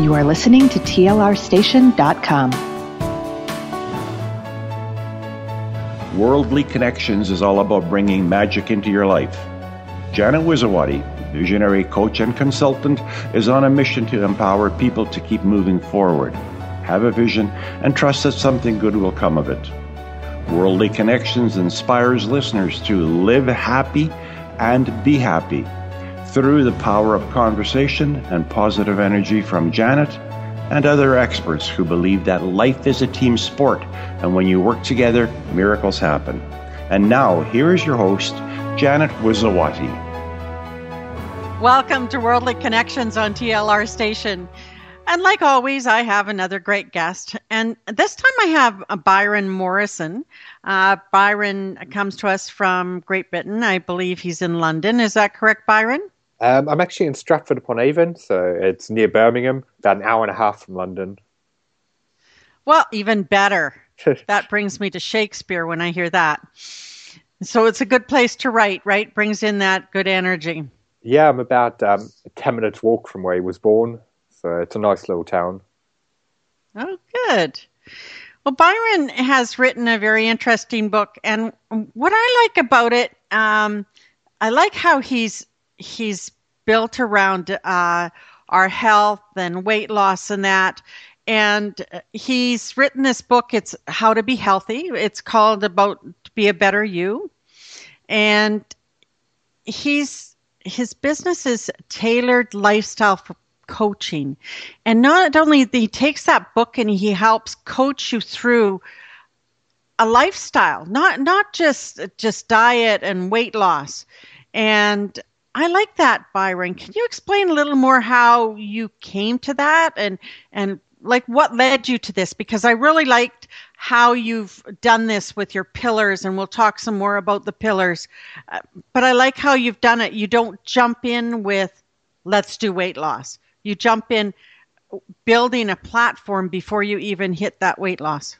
You are listening to TLRstation.com. Worldly Connektions is all about bringing magic into your life. Janet Wizawati, visionary coach and consultant, is on a mission to empower people to keep moving forward, have a vision, and trust that something good will come of it. Worldly Connektions inspires listeners to live happy and be happy through the power of conversation and positive energy from Janet and other experts who believe that life is a team sport, and when you work together, miracles happen. And now, here is your host, Janet Wizawati. Welcome to Worldly Connektions on TLR Station. And like always, I have another great guest. And this time I have Byron Morrison. Uh, Byron comes to us from Great Britain. I believe he's in London. Is that correct, Byron? Um, I'm actually in Stratford upon Avon, so it's near Birmingham, about an hour and a half from London. Well, even better. that brings me to Shakespeare when I hear that. So it's a good place to write, right? Brings in that good energy. Yeah, I'm about um, a 10 minutes walk from where he was born, so it's a nice little town. Oh, good. Well, Byron has written a very interesting book, and what I like about it, um, I like how he's he's built around uh, our health and weight loss and that. And he's written this book. It's how to be healthy. It's called about to be a better you. And he's his business is tailored lifestyle coaching. And not only he takes that book and he helps coach you through a lifestyle, not not just just diet and weight loss. And I like that, Byron. Can you explain a little more how you came to that and and like what led you to this? Because I really liked how you've done this with your pillars, and we'll talk some more about the pillars. Uh, but I like how you've done it. You don't jump in with let's do weight loss. You jump in building a platform before you even hit that weight loss.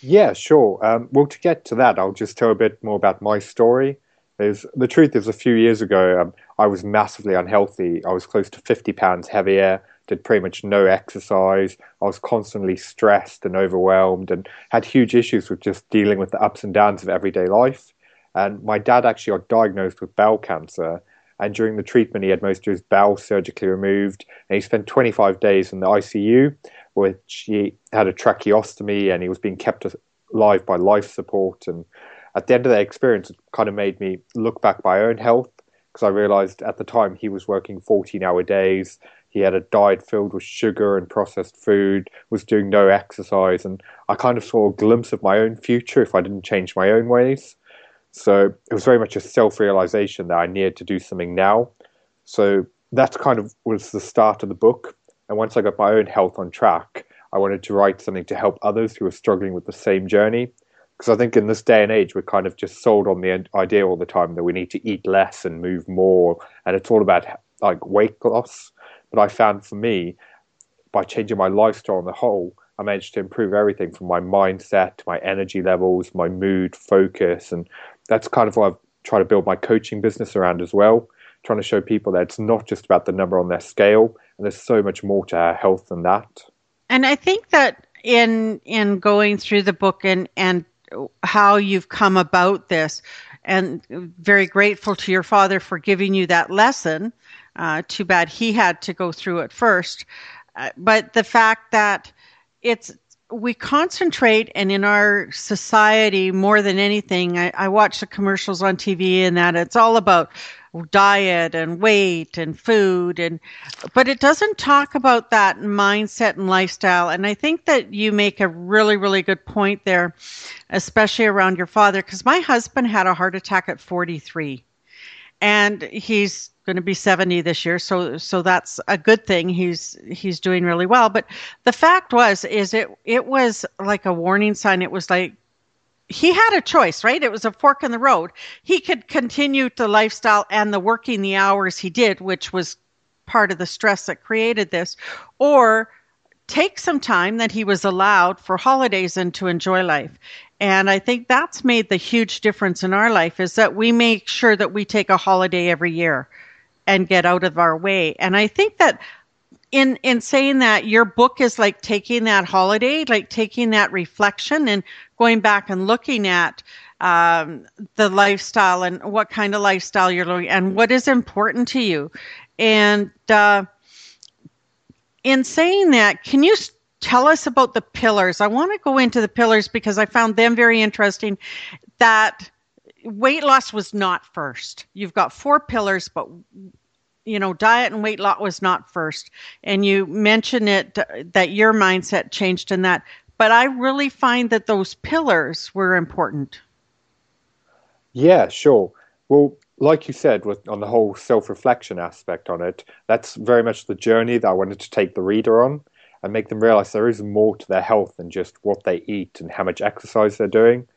Yeah, sure. Um, well, to get to that, I'll just tell a bit more about my story. There's, the truth is, a few years ago, um, I was massively unhealthy. I was close to 50 pounds heavier, did pretty much no exercise. I was constantly stressed and overwhelmed and had huge issues with just dealing with the ups and downs of everyday life. And my dad actually got diagnosed with bowel cancer. And during the treatment, he had most of his bowel surgically removed. And he spent 25 days in the ICU, which he had a tracheostomy and he was being kept alive by life support. And at the end of that experience, it kind of made me look back my own health because I realized at the time he was working 14 hour days. He had a diet filled with sugar and processed food, was doing no exercise, and I kind of saw a glimpse of my own future if I didn't change my own ways. So it was very much a self realization that I needed to do something now. So that kind of was the start of the book. And once I got my own health on track, I wanted to write something to help others who are struggling with the same journey because I think in this day and age we're kind of just sold on the idea all the time that we need to eat less and move more, and it's all about like weight loss. But I found for me, by changing my lifestyle on the whole, I managed to improve everything from my mindset to my energy levels, my mood, focus, and that's kind of what I've tried to build my coaching business around as well. Trying to show people that it's not just about the number on their scale, and there's so much more to our health than that. And I think that in in going through the book and and how you've come about this and very grateful to your father for giving you that lesson. Uh, too bad he had to go through it first. Uh, but the fact that it's we concentrate and in our society more than anything I, I watch the commercials on tv and that it's all about diet and weight and food and but it doesn't talk about that mindset and lifestyle. And i think that you make a really really good point there especially around your father because my husband had a heart attack at 43 and he's going to be 70 this year. So so that's a good thing. He's he's doing really well. But the fact was is it it was like a warning sign. It was like he had a choice, right? It was a fork in the road. He could continue the lifestyle and the working the hours he did, which was part of the stress that created this, or take some time that he was allowed for holidays and to enjoy life. And I think that's made the huge difference in our life is that we make sure that we take a holiday every year and get out of our way. And I think that in in saying that your book is like taking that holiday like taking that reflection and going back and looking at um, the lifestyle and what kind of lifestyle you're living and what is important to you and uh, in saying that can you tell us about the pillars i want to go into the pillars because i found them very interesting that weight loss was not first you've got four pillars but you know, diet and weight loss was not first. And you mentioned it that your mindset changed in that. But I really find that those pillars were important. Yeah, sure. Well, like you said, with, on the whole self reflection aspect on it, that's very much the journey that I wanted to take the reader on and make them realize there is more to their health than just what they eat and how much exercise they're doing.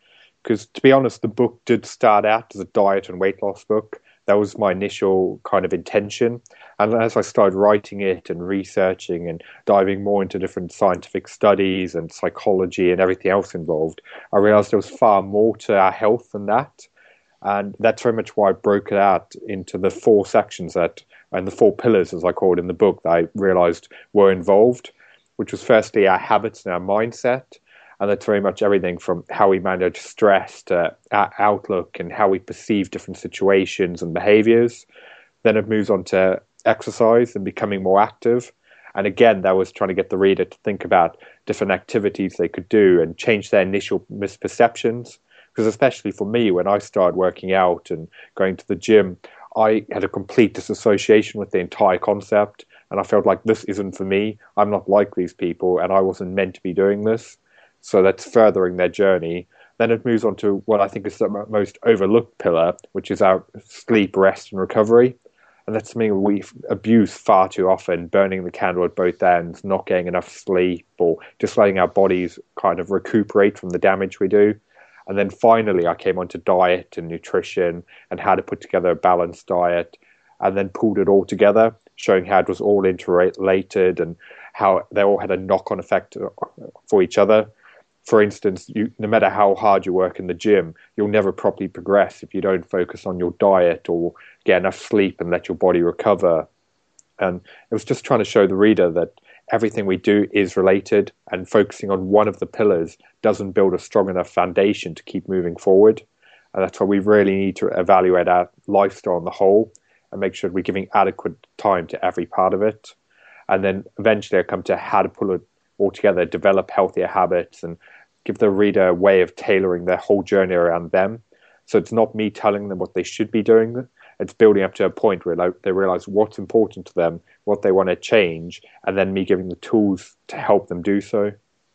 Because to be honest, the book did start out as a diet and weight loss book, that was my initial kind of intention. And as I started writing it and researching and diving more into different scientific studies and psychology and everything else involved, I realized there was far more to our health than that. And that's very much why I broke it out into the four sections that, and the four pillars, as I call it in the book, that I realized were involved, which was firstly our habits and our mindset and that's very much everything from how we manage stress to outlook and how we perceive different situations and behaviors. Then it moves on to exercise and becoming more active. And again, that was trying to get the reader to think about different activities they could do and change their initial misperceptions. Because especially for me, when I started working out and going to the gym, I had a complete disassociation with the entire concept. And I felt like this isn't for me. I'm not like these people, and I wasn't meant to be doing this. So that's furthering their journey. Then it moves on to what I think is the most overlooked pillar, which is our sleep, rest, and recovery. And that's something we abuse far too often, burning the candle at both ends, not getting enough sleep, or just letting our bodies kind of recuperate from the damage we do. And then finally, I came onto diet and nutrition and how to put together a balanced diet, and then pulled it all together, showing how it was all interrelated and how they all had a knock on effect for each other for instance, you, no matter how hard you work in the gym, you'll never properly progress if you don't focus on your diet or get enough sleep and let your body recover. And it was just trying to show the reader that everything we do is related, and focusing on one of the pillars doesn't build a strong enough foundation to keep moving forward. And that's why we really need to evaluate our lifestyle on the whole and make sure we're giving adequate time to every part of it. And then eventually I come to how to pull it altogether, develop healthier habits, and give the reader a way of tailoring their whole journey around them. So it's not me telling them what they should be doing. It's building up to a point where like, they realize what's important to them, what they want to change, and then me giving the tools to help them do so.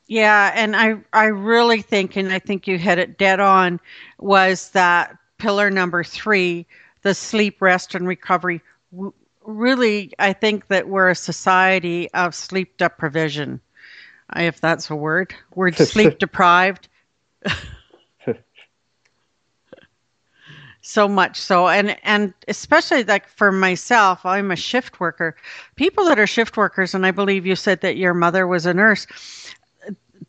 Yeah, and I I really think, and I think you hit it dead on, was that pillar number three, the sleep, rest, and recovery. Really, I think that we're a society of sleep deprivation if that's a word. We're sleep deprived. so much so and and especially like for myself i'm a shift worker people that are shift workers and i believe you said that your mother was a nurse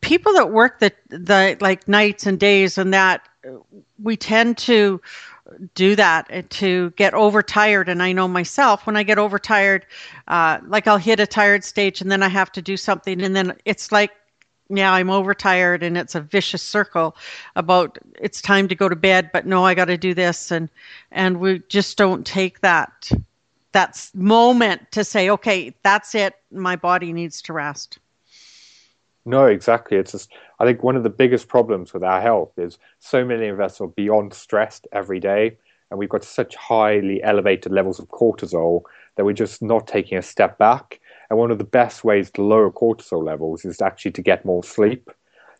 people that work the the like nights and days and that we tend to do that to get overtired. And I know myself when I get overtired, uh, like I'll hit a tired stage and then I have to do something. And then it's like, yeah, I'm overtired and it's a vicious circle about it's time to go to bed, but no, I got to do this. And, and we just don't take that, that moment to say, okay, that's it. My body needs to rest. No, exactly. It's just I think one of the biggest problems with our health is so many of us are beyond stressed every day, and we've got such highly elevated levels of cortisol that we're just not taking a step back. And one of the best ways to lower cortisol levels is actually to get more sleep.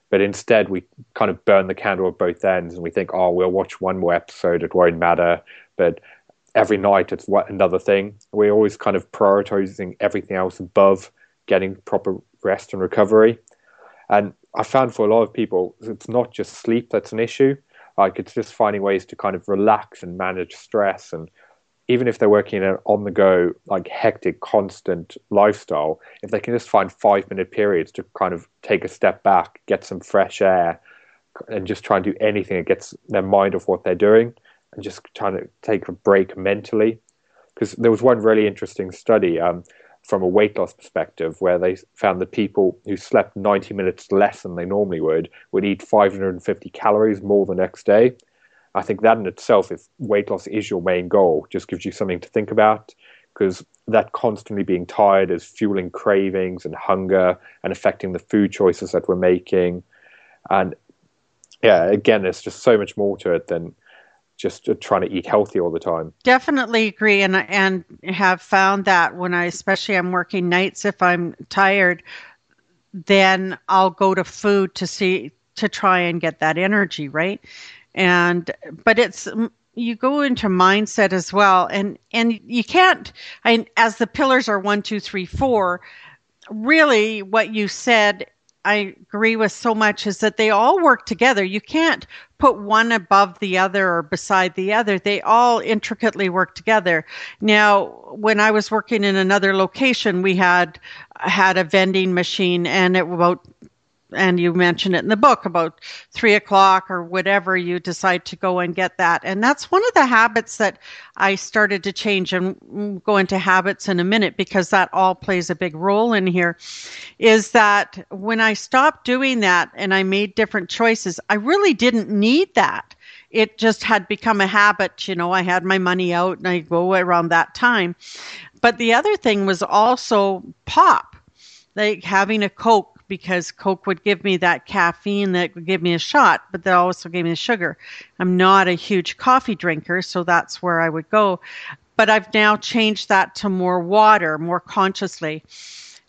But instead, we kind of burn the candle at both ends, and we think, "Oh, we'll watch one more episode; it won't matter." But every night, it's another thing. We're always kind of prioritizing everything else above getting proper rest and recovery. And I found for a lot of people, it's not just sleep that's an issue. Like it's just finding ways to kind of relax and manage stress. And even if they're working in an on the go, like hectic, constant lifestyle, if they can just find five minute periods to kind of take a step back, get some fresh air, and just try and do anything that gets their mind off what they're doing and just trying to take a break mentally. Because there was one really interesting study. Um, from a weight loss perspective, where they found that people who slept 90 minutes less than they normally would would eat 550 calories more the next day. I think that in itself, if weight loss is your main goal, just gives you something to think about because that constantly being tired is fueling cravings and hunger and affecting the food choices that we're making. And yeah, again, there's just so much more to it than just uh, trying to eat healthy all the time. Definitely agree, and and have found that when I, especially, I'm working nights. If I'm tired, then I'll go to food to see to try and get that energy right. And but it's you go into mindset as well, and and you can't. I, as the pillars are one, two, three, four. Really, what you said I agree with so much is that they all work together. You can't put one above the other or beside the other. They all intricately work together. Now, when I was working in another location, we had had a vending machine and it about and you mentioned it in the book about three o'clock or whatever you decide to go and get that. And that's one of the habits that I started to change and go into habits in a minute because that all plays a big role in here. Is that when I stopped doing that and I made different choices, I really didn't need that. It just had become a habit. You know, I had my money out and I go around that time. But the other thing was also pop like having a coke because Coke would give me that caffeine that would give me a shot, but that also gave me the sugar. I'm not a huge coffee drinker, so that's where I would go. But I've now changed that to more water, more consciously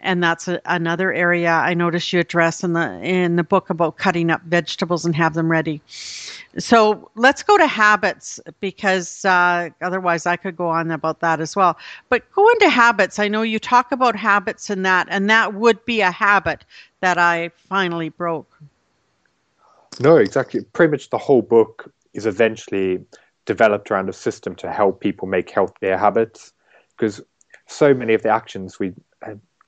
and that's a, another area I noticed you address in the in the book about cutting up vegetables and have them ready. So let's go to habits because uh, otherwise I could go on about that as well. But go into habits. I know you talk about habits in that, and that would be a habit that I finally broke. No, exactly. Pretty much the whole book is eventually developed around a system to help people make healthier habits because so many of the actions we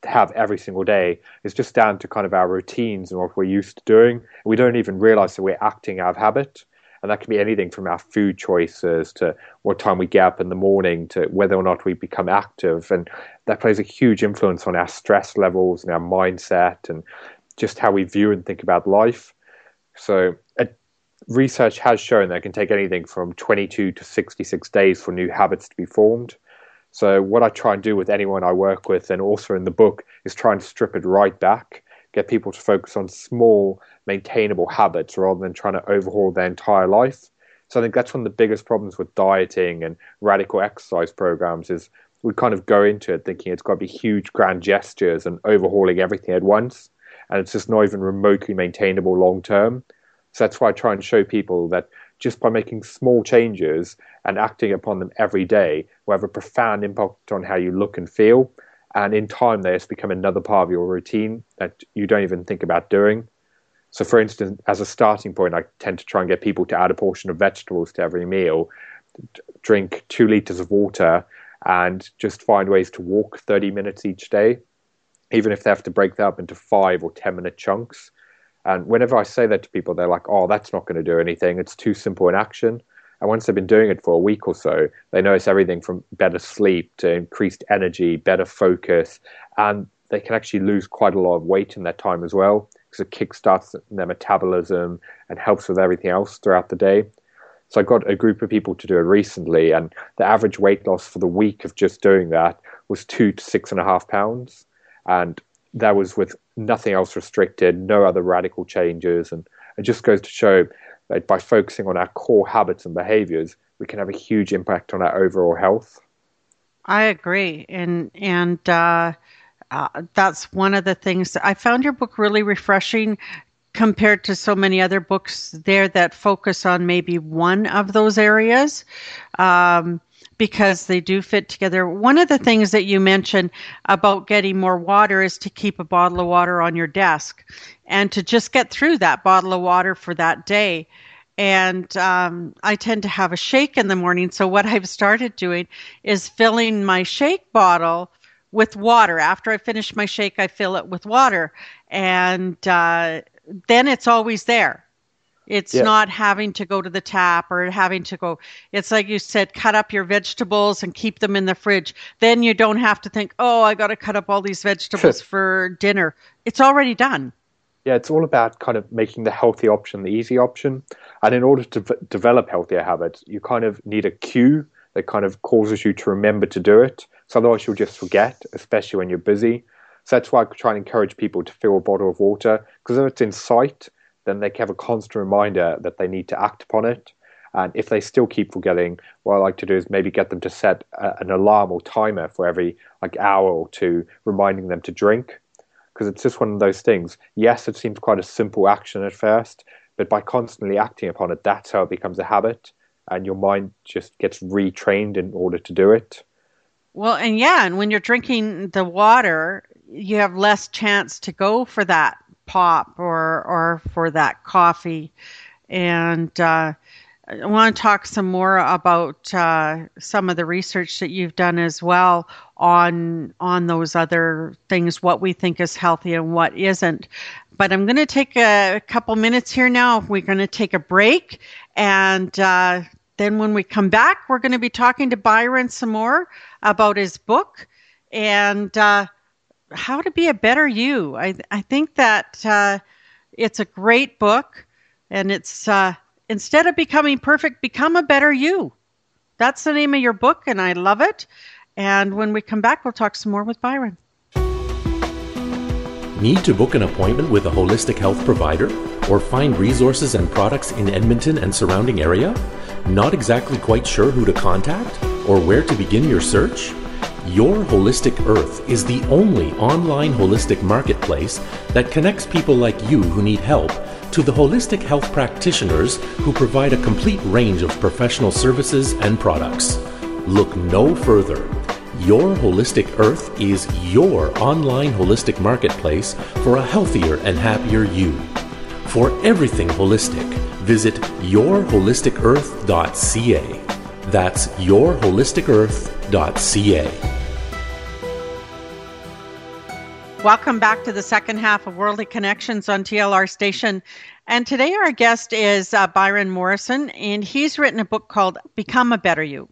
have every single day is just down to kind of our routines and what we're used to doing. We don't even realize that we're acting out of habit. And that can be anything from our food choices to what time we get up in the morning to whether or not we become active. And that plays a huge influence on our stress levels and our mindset and just how we view and think about life. So, research has shown that it can take anything from 22 to 66 days for new habits to be formed. So what I try and do with anyone I work with, and also in the book, is try and strip it right back, get people to focus on small, maintainable habits rather than trying to overhaul their entire life. So I think that's one of the biggest problems with dieting and radical exercise programs is we kind of go into it thinking it's got to be huge grand gestures and overhauling everything at once, and it's just not even remotely maintainable long term. So that's why I try and show people that just by making small changes and acting upon them every day will have a profound impact on how you look and feel. And in time, they just become another part of your routine that you don't even think about doing. So, for instance, as a starting point, I tend to try and get people to add a portion of vegetables to every meal, drink two liters of water, and just find ways to walk 30 minutes each day, even if they have to break that up into five or 10 minute chunks. And whenever I say that to people, they're like, oh, that's not going to do anything. It's too simple in action. And once they've been doing it for a week or so, they notice everything from better sleep to increased energy, better focus, and they can actually lose quite a lot of weight in that time as well because it kickstarts their metabolism and helps with everything else throughout the day. So I got a group of people to do it recently, and the average weight loss for the week of just doing that was two to six and a half pounds. And that was with nothing else restricted, no other radical changes. And it just goes to show that by focusing on our core habits and behaviors, we can have a huge impact on our overall health. I agree. And, and, uh, uh, that's one of the things I found your book really refreshing compared to so many other books there that focus on maybe one of those areas. Um, because they do fit together. One of the things that you mentioned about getting more water is to keep a bottle of water on your desk and to just get through that bottle of water for that day. And um, I tend to have a shake in the morning. So, what I've started doing is filling my shake bottle with water. After I finish my shake, I fill it with water. And uh, then it's always there It's yeah. not having to go to the tap or having to go. It's like you said, cut up your vegetables and keep them in the fridge. Then you don't have to think, oh, I got to cut up all these vegetables for dinner. It's already done. Yeah, it's all about kind of making the healthy option the easy option. And in order to v- develop healthier habits, you kind of need a cue that kind of causes you to remember to do it. So otherwise, you'll just forget, especially when you're busy. So that's why I try and encourage people to fill a bottle of water because if it's in sight, then they have a constant reminder that they need to act upon it. And if they still keep forgetting, what I like to do is maybe get them to set a, an alarm or timer for every like hour or two, reminding them to drink. Because it's just one of those things. Yes, it seems quite a simple action at first, but by constantly acting upon it, that's how it becomes a habit, and your mind just gets retrained in order to do it. Well, and yeah, and when you're drinking the water, you have less chance to go for that pop or or for that coffee. And uh, I want to talk some more about uh, some of the research that you've done as well on on those other things, what we think is healthy and what isn't. But I'm going to take a couple minutes here now. We're going to take a break, and uh, then when we come back, we're going to be talking to Byron some more about his book and uh, how to be a better you. I I think that uh, it's a great book, and it's uh, instead of becoming perfect, become a better you. That's the name of your book, and I love it. And when we come back, we'll talk some more with Byron. Need to book an appointment with a holistic health provider or find resources and products in Edmonton and surrounding area? Not exactly quite sure who to contact or where to begin your search? Your Holistic Earth is the only online holistic marketplace that connects people like you who need help to the holistic health practitioners who provide a complete range of professional services and products. Look no further. Your Holistic Earth is your online holistic marketplace for a healthier and happier you. For everything holistic, visit yourholisticearth.ca. That's yourholisticearth.ca. Welcome back to the second half of Worldly Connektions on TLR Station. And today our guest is uh, Byron Morrison, and he's written a book called Become a Better You.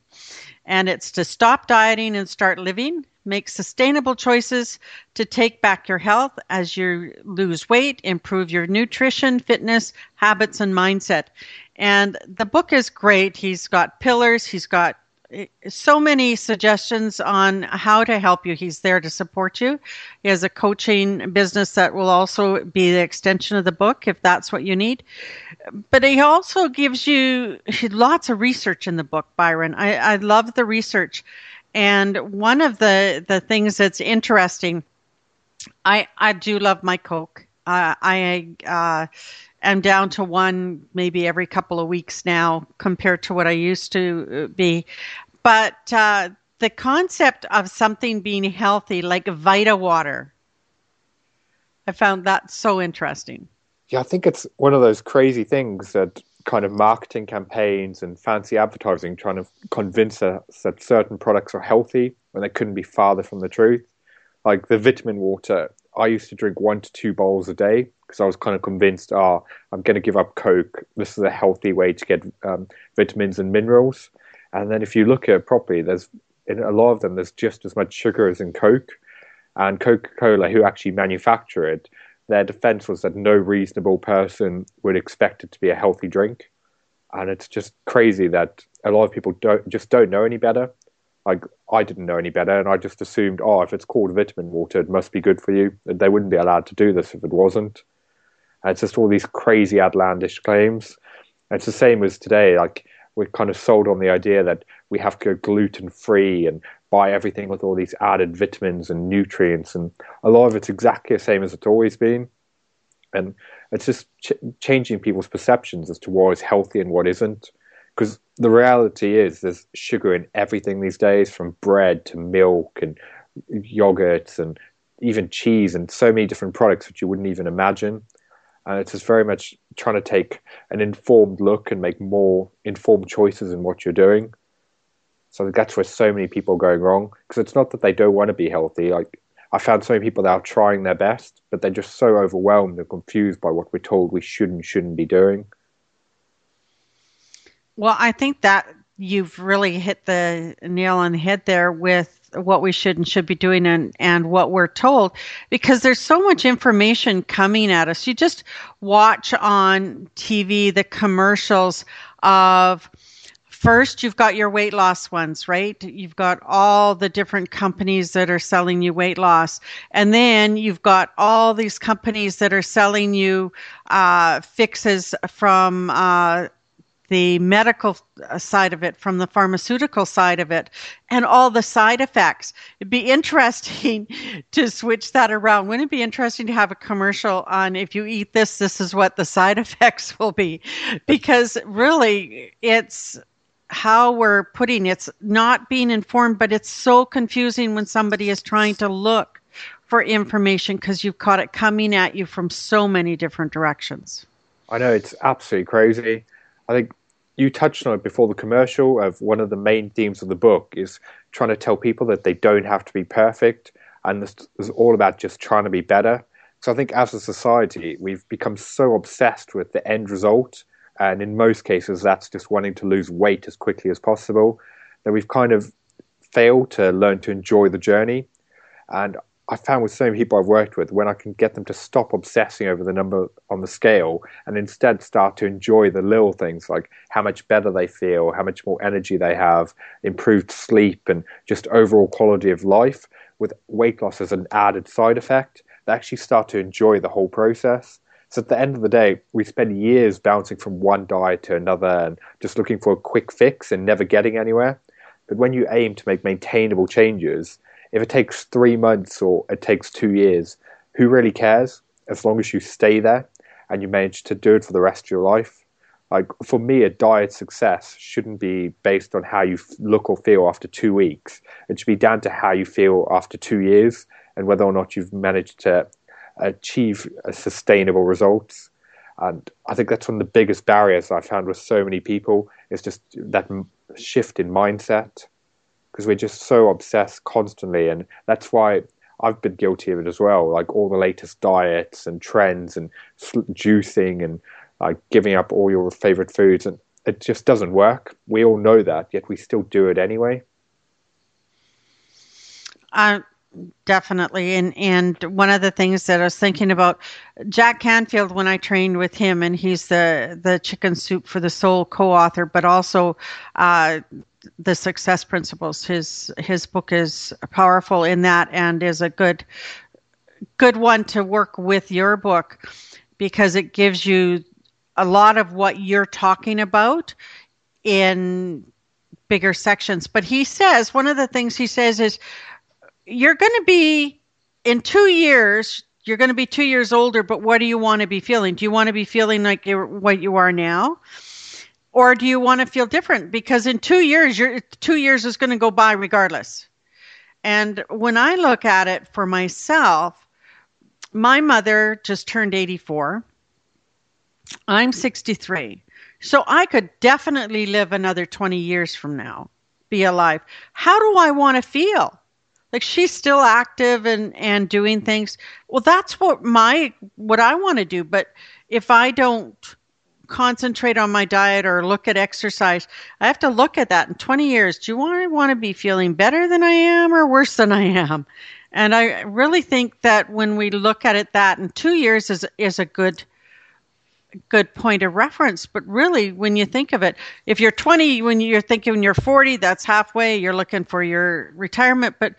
And it's to stop dieting and start living, make sustainable choices to take back your health as you lose weight, improve your nutrition, fitness, habits, and mindset. And the book is great. He's got pillars, he's got so many suggestions on how to help you. He's there to support you. He has a coaching business that will also be the extension of the book if that's what you need. But he also gives you lots of research in the book, Byron. I, I love the research. And one of the, the things that's interesting, I, I do love my Coke. Uh, I uh, am down to one maybe every couple of weeks now compared to what I used to uh, be. But uh, the concept of something being healthy, like Vita water, I found that so interesting. Yeah, I think it's one of those crazy things that kind of marketing campaigns and fancy advertising trying to convince us that certain products are healthy when they couldn't be farther from the truth. Like the vitamin water, I used to drink one to two bowls a day because I was kind of convinced, oh, I'm going to give up Coke. This is a healthy way to get um, vitamins and minerals. And then if you look at it properly, there's in a lot of them, there's just as much sugar as in Coke. And Coca Cola, who actually manufacture it, their defense was that no reasonable person would expect it to be a healthy drink. And it's just crazy that a lot of people don't just don't know any better. Like I didn't know any better, and I just assumed, oh, if it's called vitamin water, it must be good for you. They wouldn't be allowed to do this if it wasn't. And it's just all these crazy outlandish claims. And it's the same as today. Like we're kind of sold on the idea that we have to go gluten free and buy everything with all these added vitamins and nutrients, and a lot of it's exactly the same as it's always been. And it's just ch- changing people's perceptions as to what is healthy and what isn't. Because the reality is, there's sugar in everything these days, from bread to milk and yogurts and even cheese and so many different products which you wouldn't even imagine and it's just very much trying to take an informed look and make more informed choices in what you're doing. So that's where so many people are going wrong because it's not that they don't want to be healthy. Like I found so many people that are trying their best, but they're just so overwhelmed and confused by what we're told we should and shouldn't be doing. Well, I think that you've really hit the nail on the head there with what we should and should be doing and, and what we're told because there's so much information coming at us. You just watch on TV the commercials of first you've got your weight loss ones right you've got all the different companies that are selling you weight loss and then you've got all these companies that are selling you uh, fixes from uh, the medical uh, side of it from the pharmaceutical side of it and all the side effects. It'd be interesting to switch that around. Wouldn't it be interesting to have a commercial on if you eat this, this is what the side effects will be? Because really, it's how we're putting it's not being informed, but it's so confusing when somebody is trying to look for information because you've caught it coming at you from so many different directions. I know it's absolutely crazy. I think you touched on it before the commercial of one of the main themes of the book is trying to tell people that they don't have to be perfect and this is all about just trying to be better. So I think as a society, we've become so obsessed with the end result. And in most cases, that's just wanting to lose weight as quickly as possible that we've kind of failed to learn to enjoy the journey. And I found with so many people I've worked with, when I can get them to stop obsessing over the number on the scale and instead start to enjoy the little things like how much better they feel, how much more energy they have, improved sleep, and just overall quality of life, with weight loss as an added side effect, they actually start to enjoy the whole process. So at the end of the day, we spend years bouncing from one diet to another and just looking for a quick fix and never getting anywhere. But when you aim to make maintainable changes, if it takes three months or it takes two years, who really cares? As long as you stay there and you manage to do it for the rest of your life. Like for me, a diet success shouldn't be based on how you look or feel after two weeks. It should be down to how you feel after two years and whether or not you've managed to achieve uh, sustainable results. And I think that's one of the biggest barriers I found with so many people is just that shift in mindset because we're just so obsessed constantly, and that's why I've been guilty of it as well. Like all the latest diets and trends and juicing and like giving up all your favorite foods, and it just doesn't work. We all know that, yet we still do it anyway. Uh, definitely, and and one of the things that I was thinking about, Jack Canfield, when I trained with him, and he's the the Chicken Soup for the Soul co-author, but also uh, the success principles. His his book is powerful in that and is a good good one to work with your book because it gives you a lot of what you're talking about in bigger sections. But he says one of the things he says is you're going to be in 2 years you're going to be 2 years older but what do you want to be feeling? Do you want to be feeling like what you are now? Or do you want to feel different? Because in 2 years your 2 years is going to go by regardless. And when i look at it for myself my mother just turned 84 i'm 63 so i could definitely live another 20 years from now be alive. How do i want to feel? Like she's still active and and doing things. Well that's what my what i want to do. But if i don't concentrate on my diet or look at exercise, I have to look at that in 20 years. Do you want, I want to be feeling better than I am or worse than I am? And I really think that when we look at it, that in two years is is a good good point of reference. But really, when you think of it, if you're 20, when you're thinking you're 40, that's halfway. You're looking for your retirement, but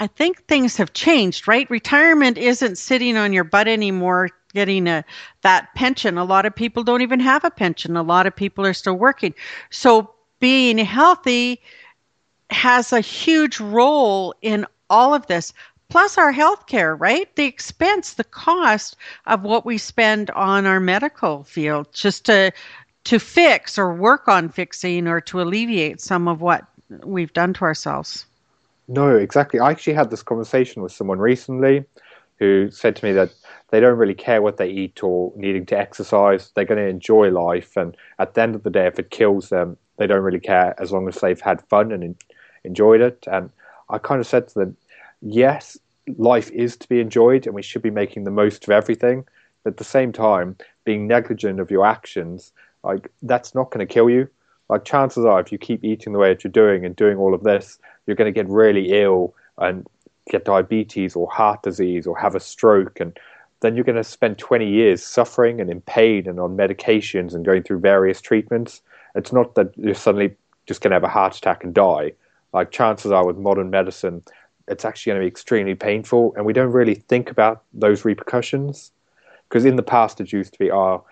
I think things have changed, right? Retirement isn't sitting on your butt anymore getting a that pension. A lot of people don't even have a pension. A lot of people are still working. So being healthy has a huge role in all of this. Plus our health care, right? The expense, the cost of what we spend on our medical field just to to fix or work on fixing or to alleviate some of what we've done to ourselves. No, exactly. I actually had this conversation with someone recently who said to me that they don't really care what they eat or needing to exercise. They're going to enjoy life, and at the end of the day, if it kills them, they don't really care as long as they've had fun and enjoyed it. And I kind of said to them, yes, life is to be enjoyed, and we should be making the most of everything. But at the same time, being negligent of your actions, like that's not going to kill you. like chances are, if you keep eating the way that you're doing and doing all of this, you're going to get really ill and get diabetes or heart disease or have a stroke and then you're going to spend 20 years suffering and in pain and on medications and going through various treatments. It's not that you're suddenly just going to have a heart attack and die. Like chances are with modern medicine, it's actually going to be extremely painful, and we don't really think about those repercussions. Because in the past, it used to be, oh,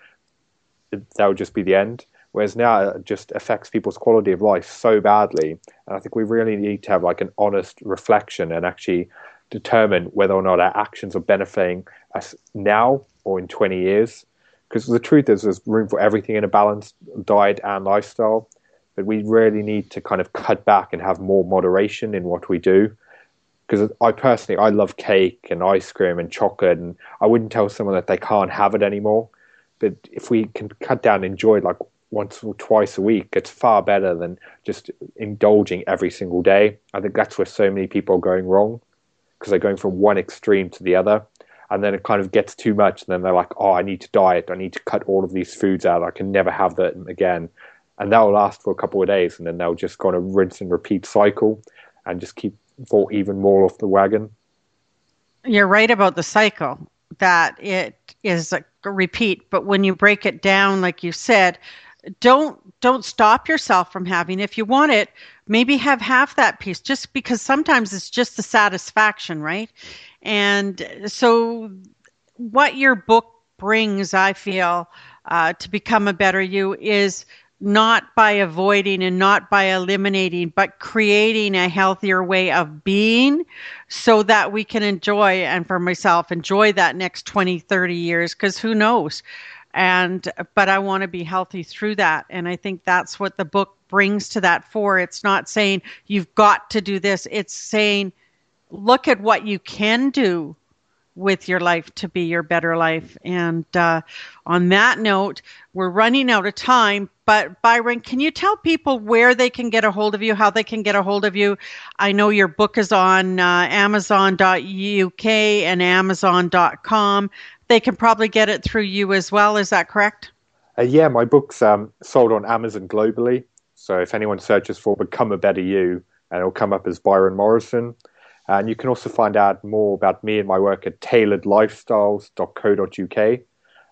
that would just be the end. Whereas now it just affects people's quality of life so badly. And I think we really need to have like an honest reflection and actually determine whether or not our actions are benefiting now or in 20 years. Because the truth is, there's room for everything in a balanced diet and lifestyle. But we really need to kind of cut back and have more moderation in what we do. Because I personally, I love cake and ice cream and chocolate, and I wouldn't tell someone that they can't have it anymore. But if we can cut down and enjoy like once or twice a week, it's far better than just indulging every single day. I think that's where so many people are going wrong because they're going from one extreme to the other. And then it kind of gets too much. And then they're like, oh, I need to diet. I need to cut all of these foods out. I can never have that again. And that will last for a couple of days. And then they'll just kind of rinse and repeat cycle and just keep fall even more off the wagon. You're right about the cycle, that it is a repeat. But when you break it down, like you said, don't don't stop yourself from having if you want it maybe have half that piece just because sometimes it's just the satisfaction right and so what your book brings i feel uh, to become a better you is not by avoiding and not by eliminating, but creating a healthier way of being so that we can enjoy, and for myself, enjoy that next 20, 30 years, because who knows? And but i want to be healthy through that. And i think that's what the book brings to that for. It's not saying you've got to do this. It's saying look at what you can do with your life to be your better life. And uh, on that note we're running out of time but byron can you tell people where they can get a hold of you how they can get a hold of you? I know your book is on uh, amazon.uk and amazon.com they can probably get it through you as well. Is that correct? Uh, yeah, my book's um, sold on Amazon globally. So if anyone searches for Become a Better You, and it'll come up as Byron Morrison. And you can also find out more about me and my work at tailoredlifestyles.co.uk.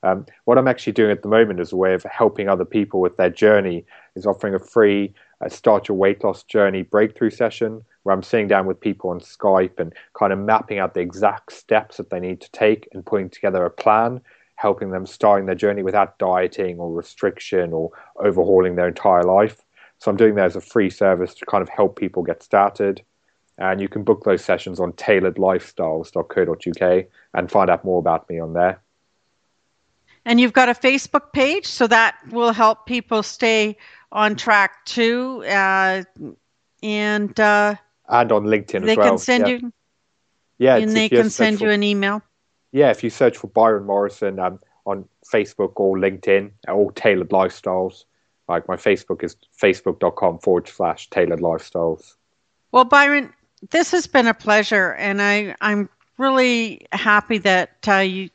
Um, what I'm actually doing at the moment as a way of helping other people with their journey is offering a free uh, Start Your Weight Loss Journey breakthrough session where I'm sitting down with people on Skype and kind of mapping out the exact steps that they need to take and putting together a plan, helping them starting their journey without dieting or restriction or overhauling their entire life. So I'm doing that as a free service to kind of help people get started. And you can book those sessions on tailoredlifestyles.co.uk and find out more about me on there. And you've got a Facebook page, so that will help people stay on track too. Uh, and uh, and on LinkedIn they as well. Can send yeah. you, yeah, and they can send for, you an email. Yeah, if you search for Byron Morrison um, on Facebook or LinkedIn or Tailored Lifestyles, like my Facebook is facebook.com forward slash tailored lifestyles. Well, Byron, this has been a pleasure, and I, I'm really happy that uh, you,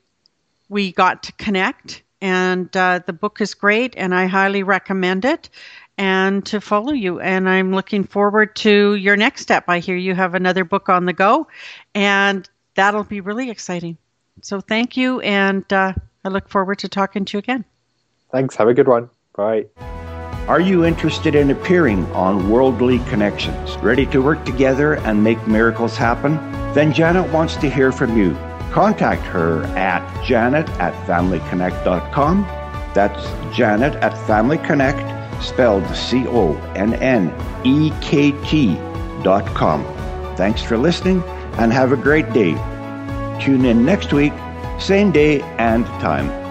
we got to connect. And uh, the book is great, and I highly recommend it and to follow you. And I'm looking forward to your next step. I hear you have another book on the go, and that'll be really exciting. So thank you, and uh, I look forward to talking to you again. Thanks. Have a good one. Bye. Are you interested in appearing on Worldly Connektions, ready to work together and make miracles happen? Then Janet wants to hear from you. Contact her at janet at familyconnekt.com. That's janet at familyconnekt.com spelled C O N N E K T dot com. Thanks for listening and have a great day. Tune in next week, same day and time.